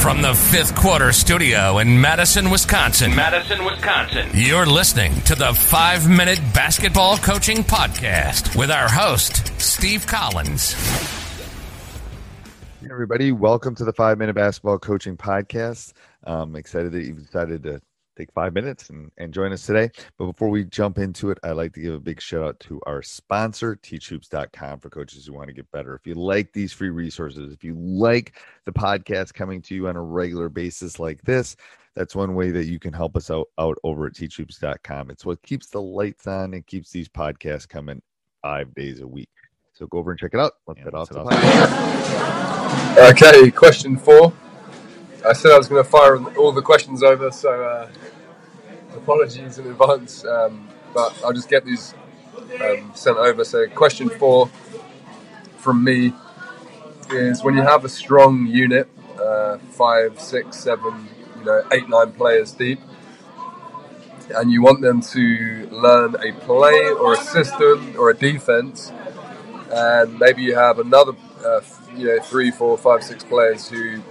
From the fifth quarter studio in Madison, Wisconsin. Madison, Wisconsin. You're listening to the five minute basketball coaching podcast with our host, Steve Collins. Hey everybody, welcome to the five minute basketball coaching podcast. I'm excited that you've decided to take five minutes and, and join us today. But before we jump into it, I'd like to give a big shout out to our sponsor, teachhoops.com, for coaches who want to get better. If you like these free resources, if you like the podcast coming to you on a regular basis like this, that's one way that you can help us out, out over at teachhoops.com. It's what keeps the lights on and keeps these podcasts coming five days a week. So go over and check it out. Let's head off to the podcast. Okay, question four. I said I was going to fire all the questions over, so uh, apologies in advance. Um, but I'll just get these um, sent over. So, question four from me is when you have a strong unit, uh, five, six, seven, you know, eight, nine players deep, and you want them to learn a play or a system or a defense, and maybe you have another, uh, you know, three, four, five, six players who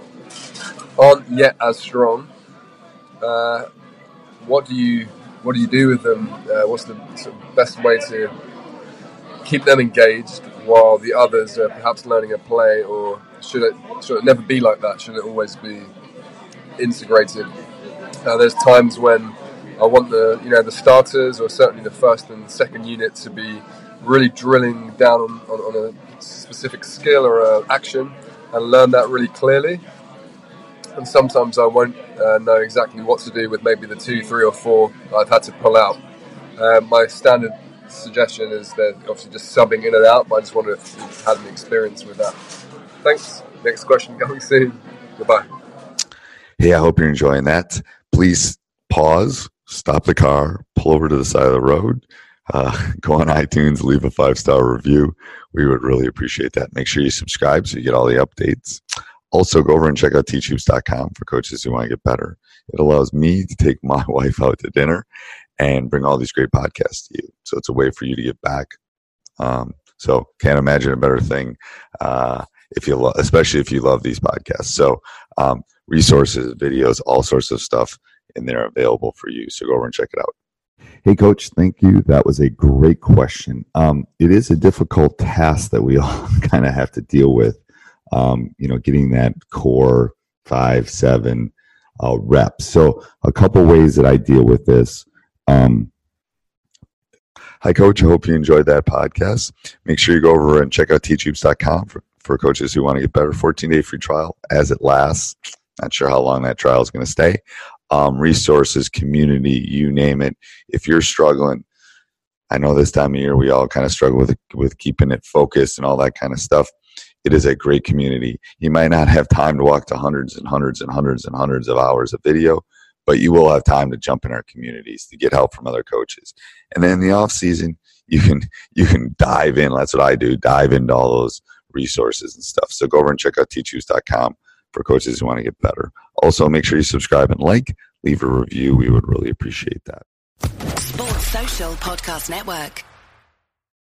aren't yet as strong. Uh, what do you what do you do with them? Uh, what's the sort of best way to keep them engaged while the others are perhaps learning a play, or should it should it never be like that? Should it always be integrated? Uh, there's times when I want the you know the starters or certainly the first and second unit to be really drilling down on, on, on a specific skill or an action and learn that really clearly and sometimes I won't uh, know exactly what to do with maybe the two, three, or four I've had to pull out. Uh, my standard suggestion is that obviously just subbing in and out, but I just wonder if you've had an experience with that. Thanks. Next question coming soon. Goodbye. Hey, I hope you're enjoying that. Please pause, stop the car, pull over to the side of the road, uh, go on iTunes, leave a five star review. We would really appreciate that. Make sure you subscribe so you get all the updates. Also, go over and check out teachhoops.com for coaches who want to get better. It allows me to take my wife out to dinner and bring all these great podcasts to you. So it's a way for you to get back. Um, so can't imagine a better thing uh, if you, lo- especially if you love these podcasts. So um, resources, videos, all sorts of stuff in there available for you. So go over and check it out. Hey, coach, thank you. That was a great question. Um, it is a difficult task that we all kind of have to deal with um, you know, getting that core five, seven uh, reps. So a couple ways that I deal with this. Um, hi, coach. I hope you enjoyed that podcast. Make sure you go over and check out teachhoops.com for, for coaches who want to get better. 14 day free trial as it lasts. Not sure how long that trial is going to stay. Um, resources, community, you name it. If you're struggling, I know this time of year we all kind of struggle with with keeping it focused and all that kind of stuff. It is a great community. You might not have time to walk to hundreds and hundreds and hundreds and hundreds of hours of video, but you will have time to jump in our communities to get help from other coaches. And then in the off season, you can you can dive in. That's what I do. Dive into all those resources and stuff. So go over and check out teachhoops.com for coaches who want to get better. Also, make sure you subscribe and like, leave a review. We would really appreciate that. Sports Social Podcast Network.